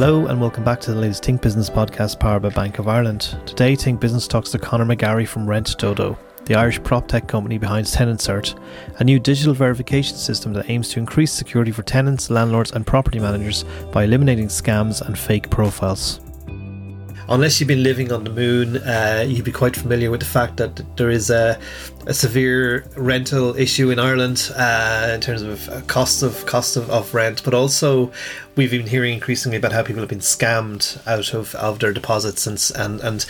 Hello and welcome back to the latest Think Business podcast powered by Bank of Ireland. Today, Think Business talks to Conor McGarry from Rent Dodo, the Irish prop tech company behind TenantCert, a new digital verification system that aims to increase security for tenants, landlords, and property managers by eliminating scams and fake profiles unless you've been living on the moon, uh, you'd be quite familiar with the fact that there is a, a severe rental issue in Ireland uh, in terms of uh, cost of cost of, of rent, but also we've been hearing increasingly about how people have been scammed out of, of their deposits and and and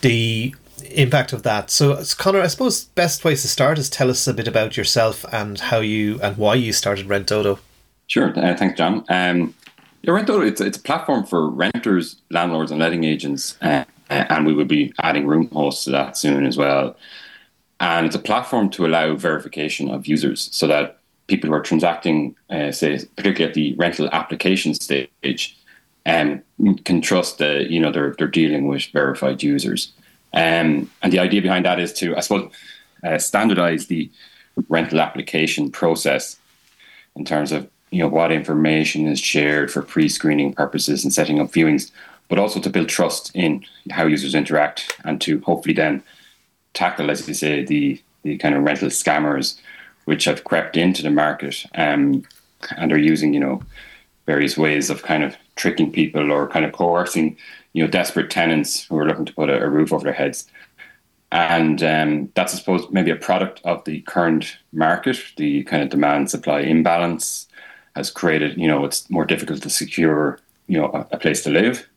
the impact of that. So, Conor, I suppose best place to start is tell us a bit about yourself and how you and why you started Rent Dodo. Sure, uh, thanks, John. Um, yeah, Rento, it's, it's a platform for renters, landlords, and letting agents. Uh, and we will be adding room hosts to that soon as well. And it's a platform to allow verification of users so that people who are transacting, uh, say, particularly at the rental application stage, um, can trust that you know they're they're dealing with verified users. Um, and the idea behind that is to, I suppose, uh, standardize the rental application process in terms of you know what information is shared for pre-screening purposes and setting up viewings, but also to build trust in how users interact and to hopefully then tackle, as you say, the the kind of rental scammers which have crept into the market um, and are using you know various ways of kind of tricking people or kind of coercing you know desperate tenants who are looking to put a, a roof over their heads. And um, that's, I suppose, maybe a product of the current market, the kind of demand supply imbalance, has created, you know, it's more difficult to secure, you know, a, a place to live.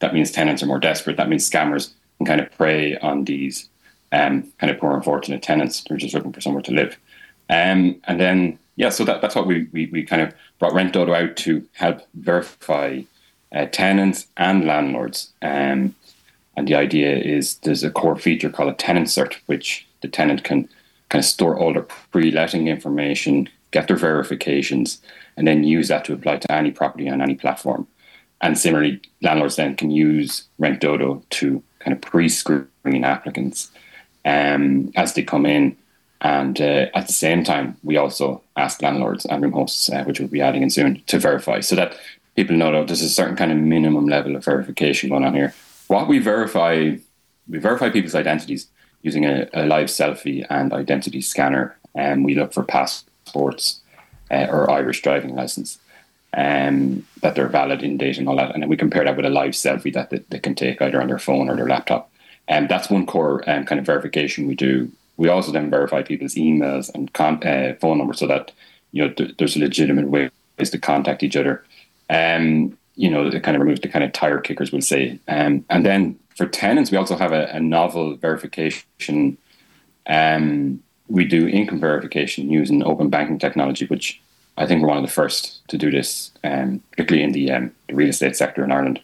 That means tenants are more desperate. That means scammers can kind of prey on these um, kind of poor, unfortunate tenants. They're just looking for somewhere to live. Um, and then, yeah, so that, that's what we, we, we kind of brought Rent Dodo out to help verify uh, tenants and landlords. Um, and the idea is there's a core feature called a TenantCert, which the tenant can kind of store all their pre-letting information, get their verifications, and then use that to apply to any property on any platform. And similarly, landlords then can use Rent Dodo to kind of pre-screen applicants um, as they come in. And uh, at the same time, we also ask landlords and room hosts, uh, which we'll be adding in soon, to verify so that people know that there's a certain kind of minimum level of verification going on here. What we verify, we verify people's identities using a, a live selfie and identity scanner, and we look for passports uh, or Irish driving license, um, that they're valid in date and all that. And then we compare that with a live selfie that they, they can take either on their phone or their laptop. And um, that's one core um, kind of verification we do. We also then verify people's emails and con- uh, phone numbers so that you know th- there's a legitimate ways to contact each other. Um, you know, it kind of removes the kind of tire kickers, we'll say. Um, and then for tenants, we also have a, a novel verification um, we do income verification using open banking technology, which I think we're one of the first to do this, um, particularly in the, um, the, real estate sector in Ireland.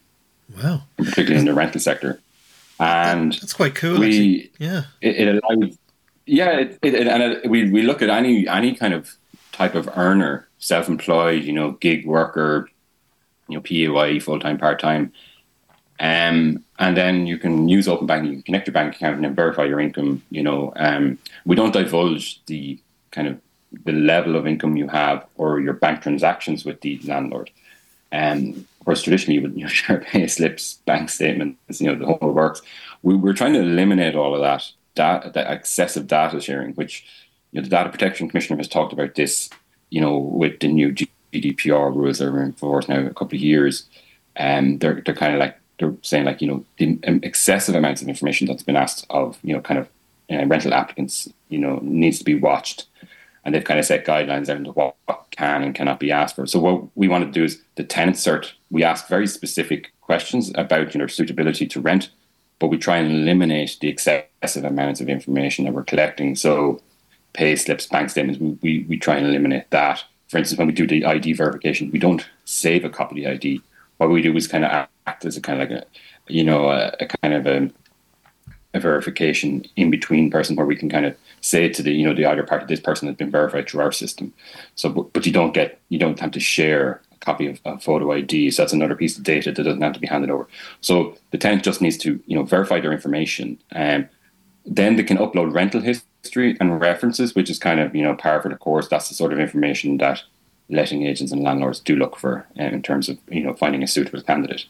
Wow! particularly in the rental sector, and that's quite cool. We, actually. yeah, it, it allows, yeah, it, it, and we we look at any any kind of type of earner, self-employed, you know, gig worker, you know, PAYE, full time, part time, um, and then you can use open banking, you can connect your bank account and then verify your income. You know, um, we don't divulge the kind of the level of income you have or your bank transactions with the landlord. Um, whereas traditionally you would share pay slips, bank statements, you know, the whole works. We, we're trying to eliminate all of that, data, that excessive data sharing, which you know, the Data Protection Commissioner has talked about this, you know, with the new GDPR rules that are in force now a couple of years. And um, they're, they're kind of like they're saying like you know the excessive amounts of information that's been asked of you know kind of uh, rental applicants you know needs to be watched. And they've kind of set guidelines as to what, what can and cannot be asked for. So what we want to do is the TenantCert we ask very specific questions about you know suitability to rent but we try and eliminate the excessive amounts of information that we're collecting. So pay slips bank statements we, we, we try and eliminate that. For instance when we do the id verification we don't save a copy of the id what we do is kind of act as a kind of like a, you know, a, a kind of a, a, verification in between person where we can kind of say to the, you know, the other party, this person has been verified through our system. So, but, but you don't get, you don't have to share a copy of a photo ID. So that's another piece of data that doesn't have to be handed over. So the tenant just needs to, you know, verify their information. and then they can upload rental history and references, which is kind of, you know, par for the course. That's the sort of information that letting agents and landlords do look for um, in terms of you know finding a suitable candidate,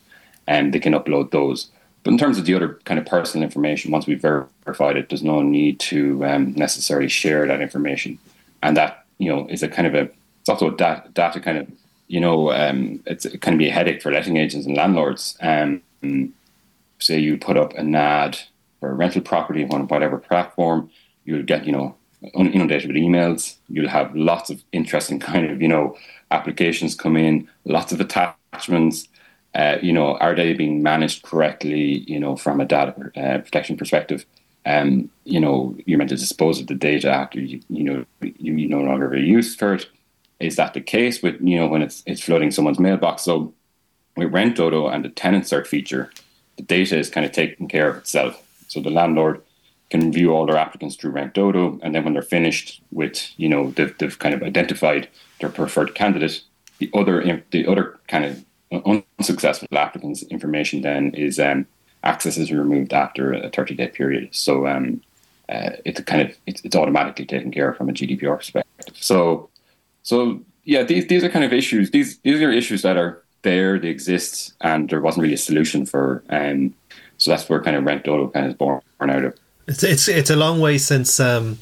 and they can upload those. But in terms of the other kind of personal information, once we've verified it, there's no need to um, necessarily share that information, and that you know is a kind of a it's also a data, data kind of you know um, it's it can be a headache for letting agents and landlords. Um, say you put up an ad for a rental property on whatever platform, you'll get you know inundated with emails. You'll have lots of interesting kind of you know applications come in, lots of attachments. Uh, you know, are they being managed correctly? You know, from a data uh, protection perspective. Um, you know, you're meant to dispose of the data after you, you know you, you no longer use for it. Is that the case with you know when it's it's flooding someone's mailbox? So with Rent Dodo and the TenantCert feature, the data is kind of taking care of itself. So the landlord can view all their applicants through Rent Dodo, and then when they're finished with, you know, they've, they've kind of identified their preferred candidate, the other the other kind of unsuccessful applicants' information then is um, access is removed after a 30 day period. So um, uh, it's kind of it's, it's automatically taken care of from a GDPR perspective. So so yeah, these these are kind of issues. These these are issues that are there, they exist, and there wasn't really a solution for. Um, so that's where kind of Rent Dodo kind of born out of. It's it's it's a long way since um,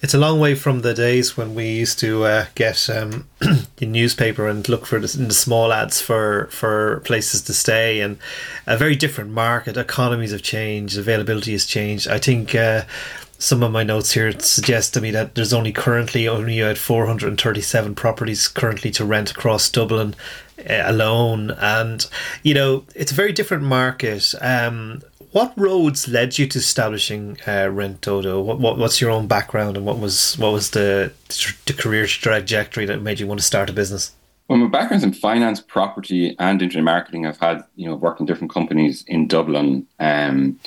it's a long way from the days when we used to uh, get um, the newspaper and look for the, the, small ads for for places to stay, and a very different market. Economies have changed, availability has changed. I think. Uh, some of my notes here suggest to me that there's only currently only at 437 properties currently to rent across Dublin uh, alone, and you know it's a very different market. Um, what roads led you to establishing uh, Rent Dodo? What, what, what's your own background, and what was what was the the career trajectory that made you want to start a business? Well, my background's in finance, property, and internet marketing. I've had you know worked in different companies in Dublin. Um,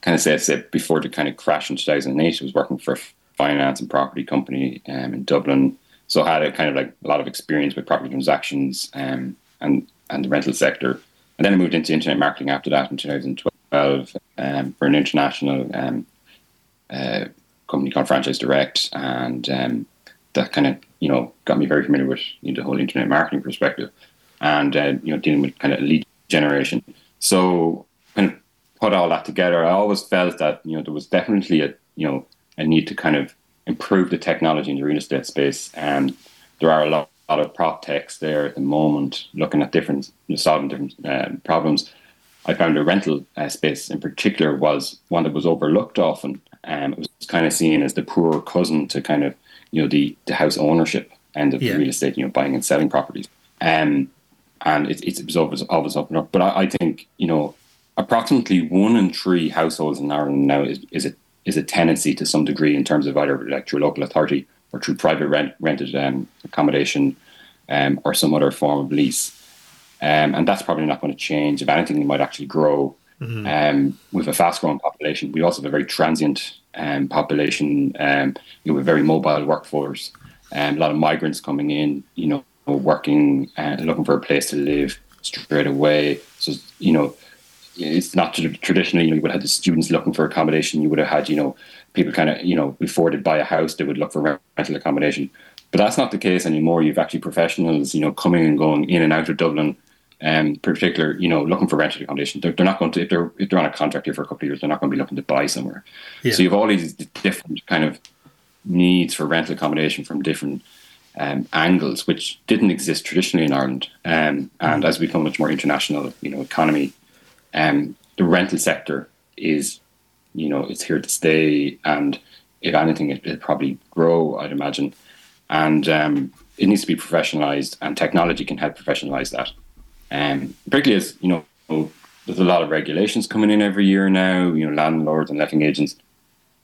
kind of say, say before the kind of crash in 2008, I was working for a finance and property company um, in Dublin. So I had a kind of like a lot of experience with property transactions um, and and the rental sector. And then I moved into internet marketing after that in 2012 um, for an international um, uh, company called Franchise Direct, and um, that kind of you know got me very familiar with you know, the whole internet marketing perspective, and uh, you know dealing with kind of lead generation. So kind of put all that together, I always felt that you know there was definitely a you know a need to kind of improve the technology in the real estate space, and there are a lot, lot of prop techs there at the moment looking at different solving different uh, problems. I found the rental uh, space in particular was one that was overlooked often. Um, it was kind of seen as the poor cousin to kind of you know the, the house ownership end of yeah. real estate, you know, buying and selling properties. Um, and it, it was always always up and up. But I, I, think you know approximately one in three households in Ireland now is, is a is a tenancy to some degree in terms of either like through local authority or through private rent, rented um, accommodation um, or some other form of lease. Um, and that's probably not going to change. If anything, it might actually grow. Mm-hmm. Um, with a fast growing population, we also have a very transient um, population. Um, you know, a very mobile workforce. Um, a lot of migrants coming in, you know, working, uh, looking for a place to live straight away. So, you know, it's not traditionally, you know, you would have the students looking for accommodation. You would have had, you know, people kind of, you know, before they buy a house, they would look for rental accommodation. But that's not the case anymore. You've actually professionals, you know, coming and going in and out of Dublin um, particular, you know, looking for rental accommodation. They're, they're not going to if they're if they're on a contract here for a couple of years, they're not going to be looking to buy somewhere. Yeah. So you have all these different kind of needs for rental accommodation from different um, angles, which didn't exist traditionally in Ireland. Um, and as we become much more international, you know, economy, um, the rental sector is, you know, it's here to stay. And if anything, it, will probably grow, I'd imagine. And um, it needs to be professionalized, and technology can help professionalize that. Um, particularly as you know, there's a lot of regulations coming in every year now. You know, landlords and letting agents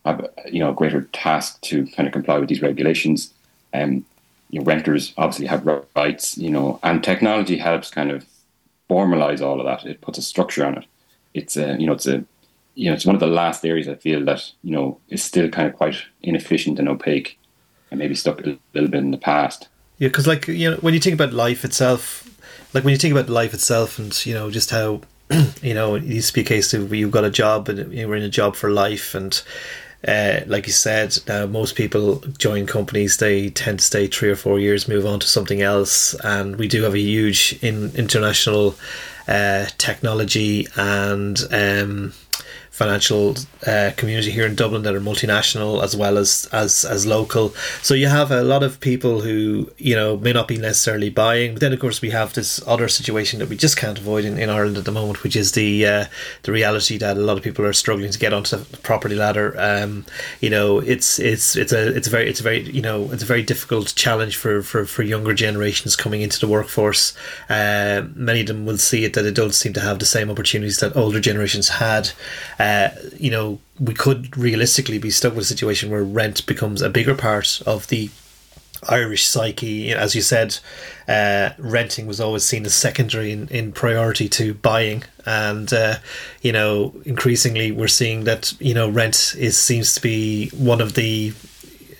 have you know a greater task to kind of comply with these regulations. Um, you know, renters obviously have rights. You know, and technology helps kind of formalize all of that. It puts a structure on it. It's a you know it's a you know it's one of the last areas I feel that you know is still kind of quite inefficient and opaque, and maybe stuck a little bit in the past. Yeah, because like you know when you think about life itself, like when you think about life itself and you know just how you know it used to be a case of you've got a job and you were in a job for life and uh, like you said, now most people join companies, they tend to stay three or four years, move on to something else. And we do have a huge in, international uh, technology and um, financial uh, community here in Dublin that are multinational as well as, as as local. So you have a lot of people who you know may not be necessarily buying, but then of course we have this other situation that we just can't avoid in, in Ireland at the moment, which is the uh, the reality that a lot of people are struggling to get onto the property ladder. Um, you know, it's it's it's a it's a very it's a very you know it's a very difficult challenge for for, for younger generations coming into the workforce. Uh, many of them will see it that they don't seem to have the same opportunities that older generations had. You know, we could realistically be stuck with a situation where rent becomes a bigger part of the Irish psyche. As you said, uh, renting was always seen as secondary in, in priority to buying, and uh, you know, increasingly we're seeing that you know rent is seems to be one of the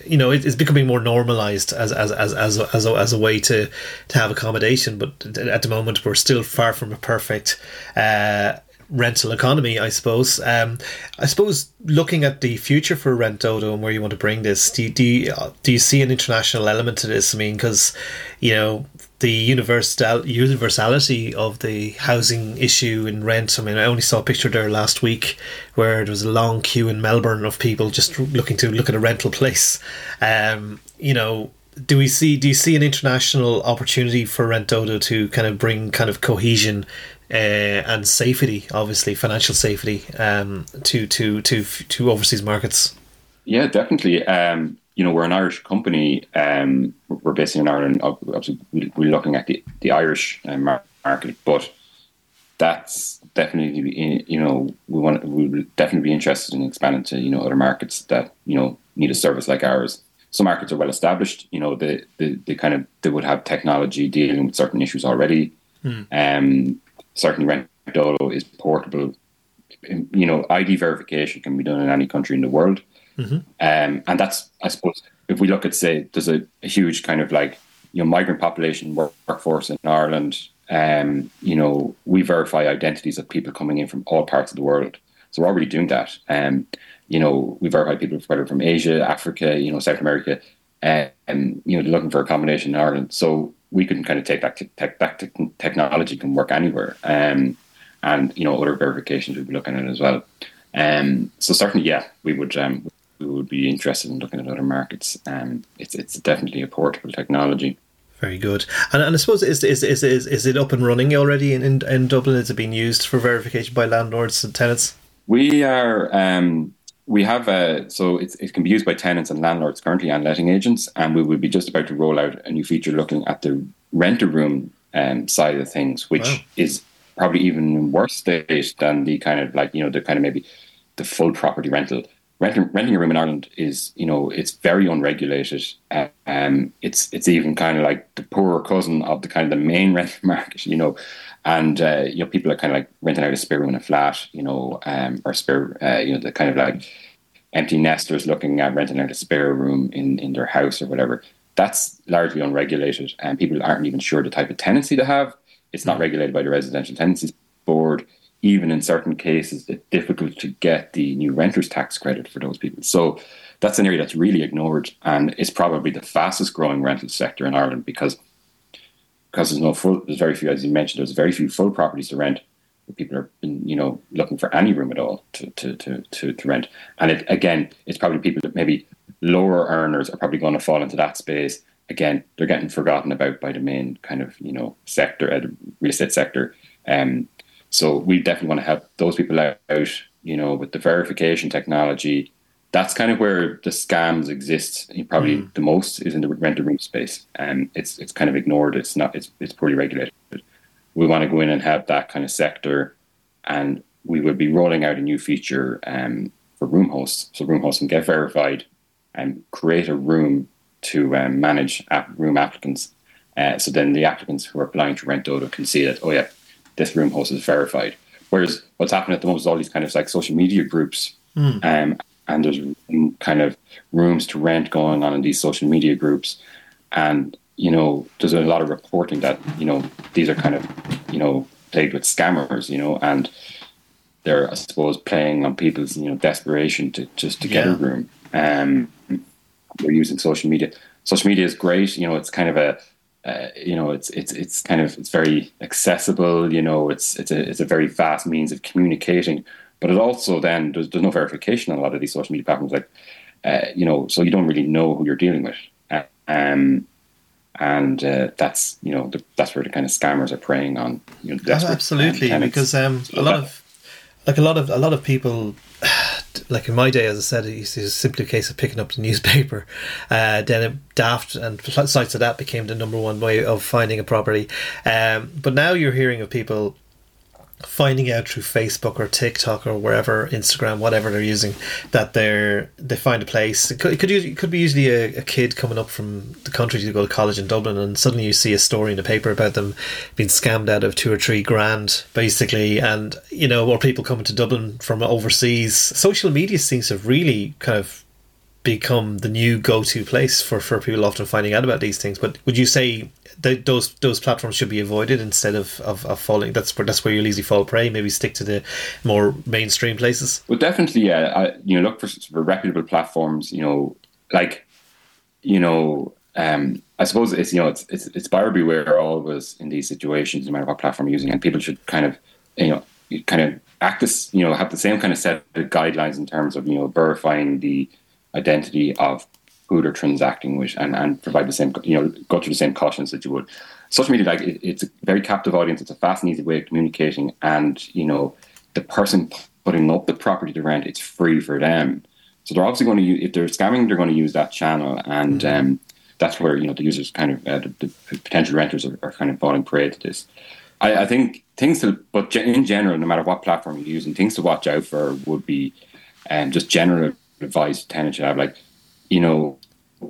you know it's becoming more normalized as as as as as a, as a way to to have accommodation but at the moment we're still far from a perfect uh, rental economy, I suppose. Um, I suppose looking at the future for Rent Dodo and where you want to bring this, do you, do you, do you see an international element to this? I mean, because you know the universal universality of the housing issue in rent. I mean, I only saw a picture there last week where there was a long queue in Melbourne of people just looking to look at a rental place. Um, you know, do we see do you see an international opportunity for Rent Dodo to kind of bring kind of cohesion uh, and safety, obviously financial safety, um, to to to to overseas markets. Yeah, definitely. Um, you know, we're an Irish company. Um, we're based in Ireland. Obviously, we're looking at the the Irish uh, market, but that's definitely you know we want we would definitely be interested in expanding to you know other markets that you know need a service like ours. Some markets are well established. You know, they they, they kind of they would have technology dealing with certain issues already. Mm. Um, certainly Rent Dodo is portable. You know, ID verification can be done in any country in the world. Mm-hmm. Um, and that's, I suppose, if we look at, say, there's a, a huge kind of like, you know, migrant population work, workforce in Ireland. Um, you know, we verify identities of people coming in from all parts of the world. So we're already doing that. Um, you know, we verify people whether from Asia, Africa, you know, South America, uh, and you know, looking for accommodation in Ireland. So we can kind of take that that te- technology can work anywhere, um, and you know other verifications we'd be looking at as well. Um, so certainly, yeah, we would um, we would be interested in looking at other markets. Um, it's it's definitely a portable technology. Very good. And, and I suppose is, is is is is it up and running already in, in, in Dublin? Is it being used for verification by landlords and tenants? We are um, we have a so it can be used by tenants and landlords currently and letting agents, and we will be just about to roll out a new feature looking at the renter room um, side of things, which wow. is probably even worse state than the kind of like you know the kind of maybe the full property rental. Renting, renting a room in Ireland is, you know, it's very unregulated. Um, it's it's even kind of like the poorer cousin of the kind of the main rental market, you know, and uh, you know people are kind of like renting out a spare room in a flat, you know, um, or spare, uh, you know, the kind of like empty nesters looking at renting out a spare room in in their house or whatever. That's largely unregulated, and people aren't even sure the type of tenancy to have. It's not regulated by the Residential Tenancies Board. Even in certain cases, it's difficult to get the new renters tax credit for those people. So that's an area that's really ignored, and it's probably the fastest growing rental sector in Ireland because because there's no full, there's very few, as you mentioned, there's very few full properties to rent. People are, you know, looking for any room at all to to to to, to rent. And it, again, it's probably people that maybe lower earners are probably going to fall into that space. Again, they're getting forgotten about by the main kind of you know sector, uh, real estate sector. Um, so we definitely want to help those people out, you know, with the verification technology, that's kind of where the scams exist. Probably mm. the most is in the rent room space, and it's it's kind of ignored. It's not. It's it's poorly regulated. We want to go in and help that kind of sector, and we would be rolling out a new feature um, for room hosts. So room hosts can get verified and create a room to um, manage app- room applicants. Uh, so then the applicants who are applying to Rent Dodo can see that, oh yeah, this room host is verified. Whereas what's happening at the moment is all these kind of like social media groups mm. And there's kind of rooms to rent going on in these social media groups and you know there's a lot of reporting that you know these are kind of you know played with scammers you know and they're, I suppose, playing on people's you know desperation to just to get Yeah. a room. Um, we're using social media. Social media is great. You know, it's kind of a uh, you know, it's it's it's kind of it's very accessible. You know, it's it's a it's a very fast means of communicating. But it also then there's, there's no verification on a lot of these social media platforms. Like, uh, you know, so you don't really know who you're dealing with. Um, and uh, that's you know the, that's where the kind of scammers are preying on. You know, um, absolutely tenants. because um, a lot of like a lot of a lot of people like in my day as i said it used was simply a case of picking up the newspaper uh, then it, Daft and sites of that became the number one way of finding a property um, but now you're hearing of people finding out through Facebook or TikTok or wherever Instagram, whatever they're using, that they're they find a place. It could it could, it could be usually a, a kid coming up from the country to go to college in Dublin, and suddenly you see a story in the paper about them being scammed out of two or three grand, basically, and you know, or people coming to Dublin from overseas. Social media seems to have really kind of become the new go-to place for, for people often finding out about these things. But would you say those those platforms should be avoided instead of, of, of falling? That's where that's where you'll easily fall prey. Maybe stick to the more mainstream places. Well, definitely, yeah. I, you know, look for, for reputable platforms. You know, like, you know, um, I suppose it's you know it's it's it's buyer beware always in these situations, no matter what platform you're using, and people should kind of you know kind of act this you know have the same kind of set of guidelines in terms of you know verifying the identity of who they're transacting with and, and provide the same you know go through the same cautions that you would. Social media like it, it's a very captive audience. It's a fast and easy way of communicating. And you know the person putting up the property to rent it's free for them. So they're obviously going to use if they're scamming they're going to use that channel. And um, that's where you know the users kind of uh, the, the potential renters are, are kind of falling prey to this. I, I think things to but in general no matter what platform you're using things to watch out for would be um, just general advice tenants should have. Like you know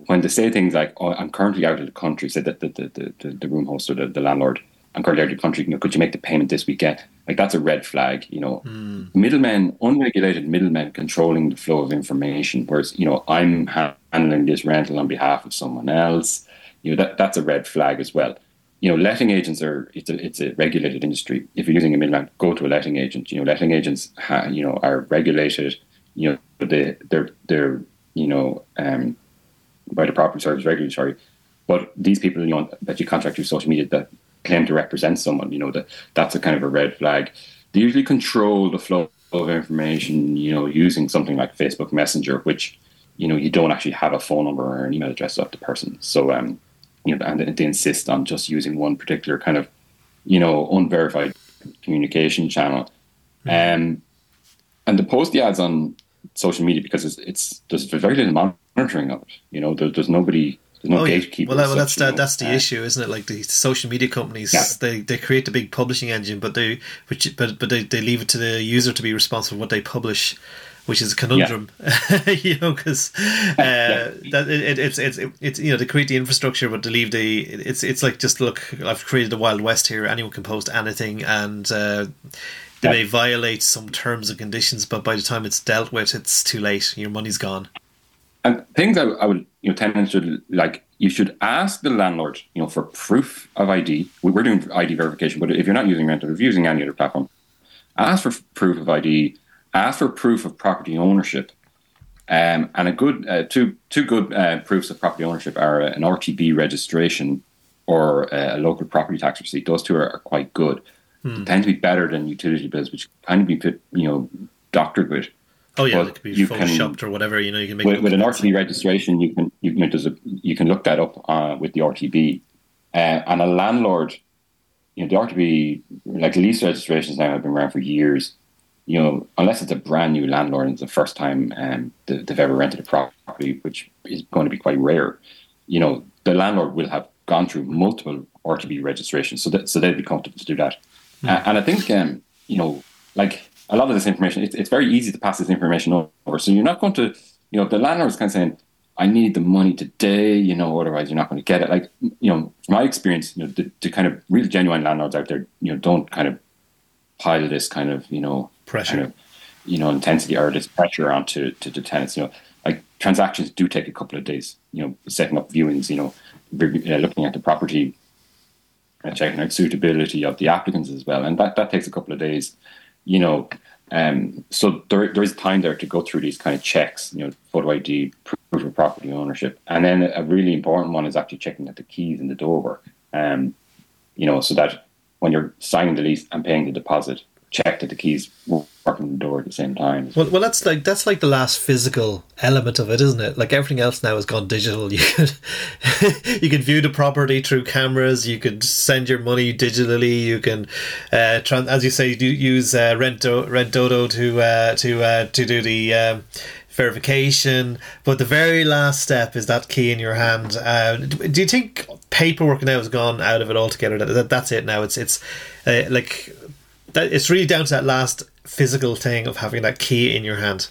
when they say things like oh i'm currently out of the country say that the, the, the, the room host or the, the landlord i'm currently out of the country you know, could you make the payment this weekend like that's a red flag you know hmm. middlemen unregulated middlemen controlling the flow of information whereas you know i'm handling this rental on behalf of someone else you know that that's a red flag as well you know, letting agents are it's a it's a regulated industry. If you're using a middleman, go to a letting agent. You know, letting agents, ha, you know, are regulated. You know, but they they're they're you know um, by the Property Service Regulatory. But these people, you know, that you contract through social media that claim to represent someone, you know, that that's a kind of a red flag. They usually control the flow of information, you know, using something like Facebook Messenger, which you know you don't actually have a phone number or an email address of the person. So um, you know, and they, insist on just using one particular kind of, you know, unverified communication channel. Um, and to post the ads on social media because it's, it's there's very little monitoring of it. You know, there, there's nobody, there's no Oh, yeah. gatekeeper. Well, that, well, that's such, you the, know. that's the Uh, issue, isn't it? Like the social media companies, Yeah. they, they create the big publishing engine, but they which but but they, they leave it to the user to be responsible for what they publish, which is a conundrum, you know, because uh, that it, it, it's it's it's you know they create the infrastructure, but to leave the it's it's like just look, I've created the wild west here. Anyone can post anything, and uh, they may violate some terms and conditions, but by the time it's dealt with, it's too late. Your money's gone. And things I, I would, you know, tenants should like. You should ask the landlord, you know, for proof of ID. We- We're doing ID verification, but if you're not using rental, if you're using any other platform, ask for proof of ID. Ask for proof of property ownership. Um, and a good uh, two two good uh, proofs of property ownership are uh, an RTB registration or uh, a local property tax receipt. Those two are, are quite good. They tend to be better than utility bills, which kind of be put, you know doctored with. Oh yeah, But it could be you can- photoshopped or whatever. You know, you can make with, it with an RTB registration, you can you can there's a, you can look that up uh, with the RTB, uh, and a landlord, you know, the RTB like lease registrations now have been around for years. You know, unless it's a brand new landlord and it's the first time um, they- they've ever rented a property, which is going to be quite rare. You know, the landlord will have gone through multiple RTB registrations, so that so they'd be comfortable to do that. Uh, and I think um, you know, like a lot of this information, it's, it's very easy to pass this information over. So you're not going to, you know, the landlord's kind of saying, I need the money today, you know, otherwise you're not going to get it. Like, you know, from my experience, you know, the, the kind of real genuine landlords out there, you know, don't kind of pile this kind of, you know, Pressure. kind of, you know, intensity or this pressure onto to the tenants. You know, like transactions do take a couple of days. You know, setting up viewings. You know, uh, looking at the property, uh, checking out suitability of the applicants as well, and that that takes a couple of days. You know, Um, so there, there is time there to go through these kind of checks, you know, photo ID, proof of property ownership, and then a really important one is actually checking that the keys in the door work. Um, you know, so that when you're signing the lease and paying the deposit, check that the keys working the door at the same time. Well, well, that's like that's like the last physical element of it, isn't it? Like everything else now has gone digital. You could you could view the property through cameras. You could send your money digitally. You can, uh, trans- as you say, do use uh, Rent Dodo to uh, to uh, to do the. Um, verification, but the very last step is that key in your hand. Uh, do you think paperwork now has gone out of it altogether? That, that's it now. It's it's uh, like that it's really down to that last physical thing of having that key in your hand.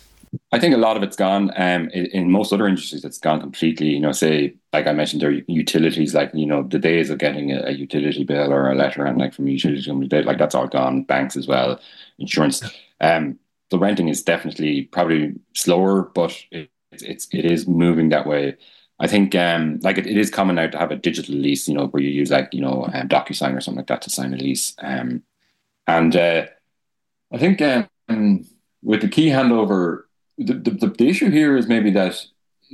I think a lot of it's gone. Um, in, in, most other industries, it's gone completely. You know, say like I mentioned, there utilities, like you know, the days of getting a, a utility bill or a letter and like from a utility company, like that's all gone. Banks as well, insurance. Um, the renting is definitely probably slower, but it, it's it is moving that way. I think um, like it, it is common now to have a digital lease, you know, where you use like you know um, DocuSign or something like that to sign a lease. Um, and uh, I think um, with the key handover, the, the, the, issue here is maybe that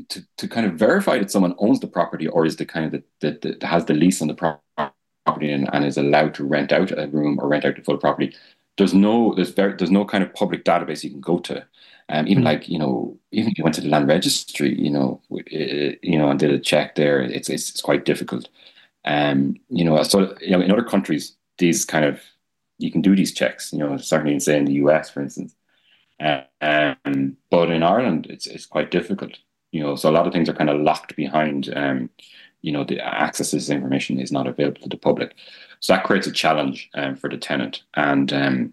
to, to kind of verify that someone owns the property or is the kind of that, that, has the lease on the property and, and is allowed to rent out a room or rent out the full property. There's no there's very there's no kind of public database you can go to. Um, even mm-hmm. like you know, even if you went to the land registry, you know, it, you know, and did a check there, it's it's, it's quite difficult. Um, you know, so you know, in other countries, these kind of you can do these checks. You know, certainly in say in the US, for instance. Um, but in Ireland, it's it's quite difficult. You know, so a lot of things are kind of locked behind. Um, you know, the access to this information is not available to the public, so that creates a challenge um, for the tenant. And um,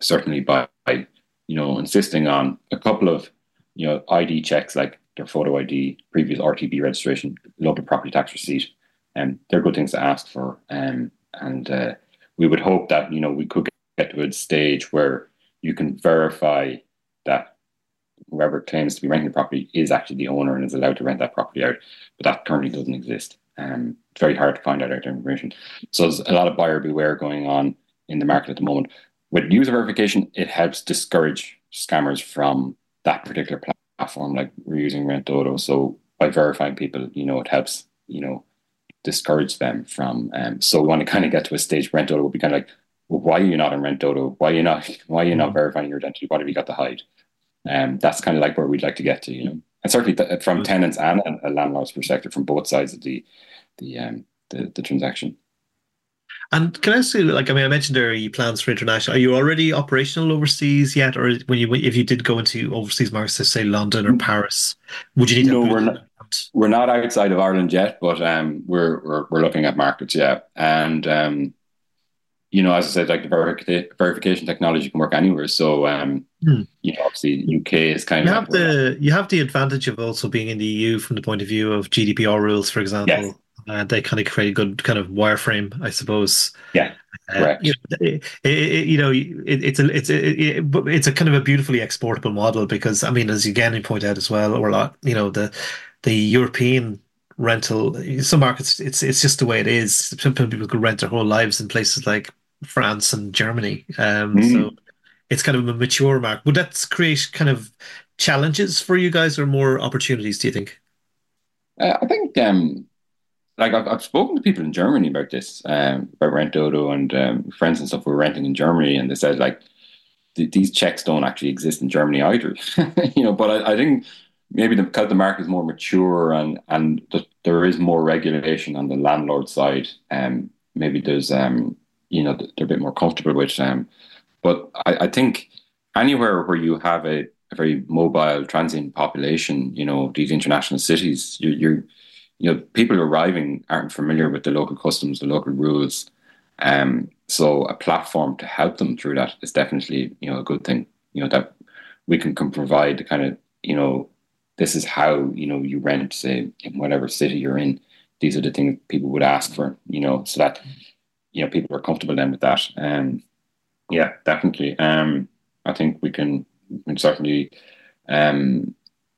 certainly by, by you know insisting on a couple of you know ID checks like their photo ID, previous RTB registration, local property tax receipt, and um, they're good things to ask for. Um, and uh, we would hope that you know we could get to a stage where you can verify that whoever claims to be renting the property is actually the owner and is allowed to rent that property out. But that currently doesn't exist. Um, it's very hard to find out that information. So there's a lot of buyer beware going on in the market at the moment. With user verification, it helps discourage scammers from that particular platform. Like we're using Rent Dodo, so by verifying people, you know, it helps you know discourage them from. Um, so we want to kind of get to a stage where Rent will be kind of like, well, why are you not in Rent Dodo? Why are you not? Why are you not mm. verifying your identity? What have you got to hide? Um, that's kind of like where we'd like to get to, you know, and certainly th- from tenants and a, landlord's perspective, from both sides of the the um, the, the transaction. And can I you, like, I mean, I mentioned there are you plans for international. Are you already operational overseas yet, or when you if you did go into overseas markets, say London or mm. Paris, would you need? No, we're not. We're not outside of Ireland yet, but um, we're, we're we're looking at markets, yeah. And um, you know, as I said, like the verification verification technology can work anywhere. So, um, hmm. you know, obviously, UK is kind you of have the you have the advantage of also being in the EU from the point of view of GDPR rules, for example. Yes. Uh, they kind of create a good kind of wireframe, I suppose. Yeah, uh, correct. You know, it, it, you know it, it's a it's a it, it's a kind of a beautifully exportable model because I mean, as you again point out as well, or a lot, you know, the the European rental some markets it's it's just the way it is. Some people could rent their whole lives in places like france and germany. Um mm. so it's kind of a mature market would that create kind of challenges for you guys or more opportunities do you think? Uh, i think um like I've, I've spoken to people in germany about this um about rent dodo and um, friends and stuff who are renting in germany and they said like th- these checks don't actually exist in germany either. You know but I, I think maybe the, because the market is more mature and and the, there is more regulation on the landlord side, um, maybe there's um, you know they're a bit more comfortable with. Um, but I, I think anywhere where you have a, a, very mobile transient population, you know these international cities, you, you're you know people arriving aren't familiar with the local customs, the local rules. Um, so a platform to help them through that is definitely you know a good thing. You know that we can, can provide the kind of you know this is how you know you rent say in whatever city you're in. These are the things people would ask for you know so that you know people are comfortable then with that. Um yeah definitely. Um i think we can, we can certainly um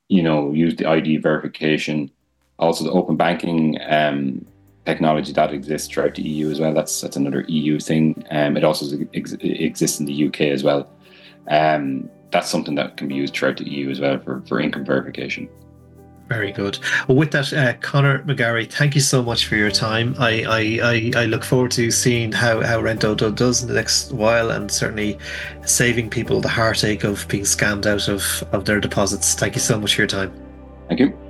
you know use the id verification. Also the open banking um technology that exists throughout the eu as well that's that's another eu thing. Um it also ex- exists in the uk as well. Um, that's something that can be used throughout the EU as well for, for income verification. Very good. Well, with that, uh, Conor McGarry, thank you so much for your time. I, I, I, I look forward to seeing how, how RentDodo does in the next while and certainly saving people the heartache of being scammed out of, of their deposits. Thank you so much for your time. Thank you.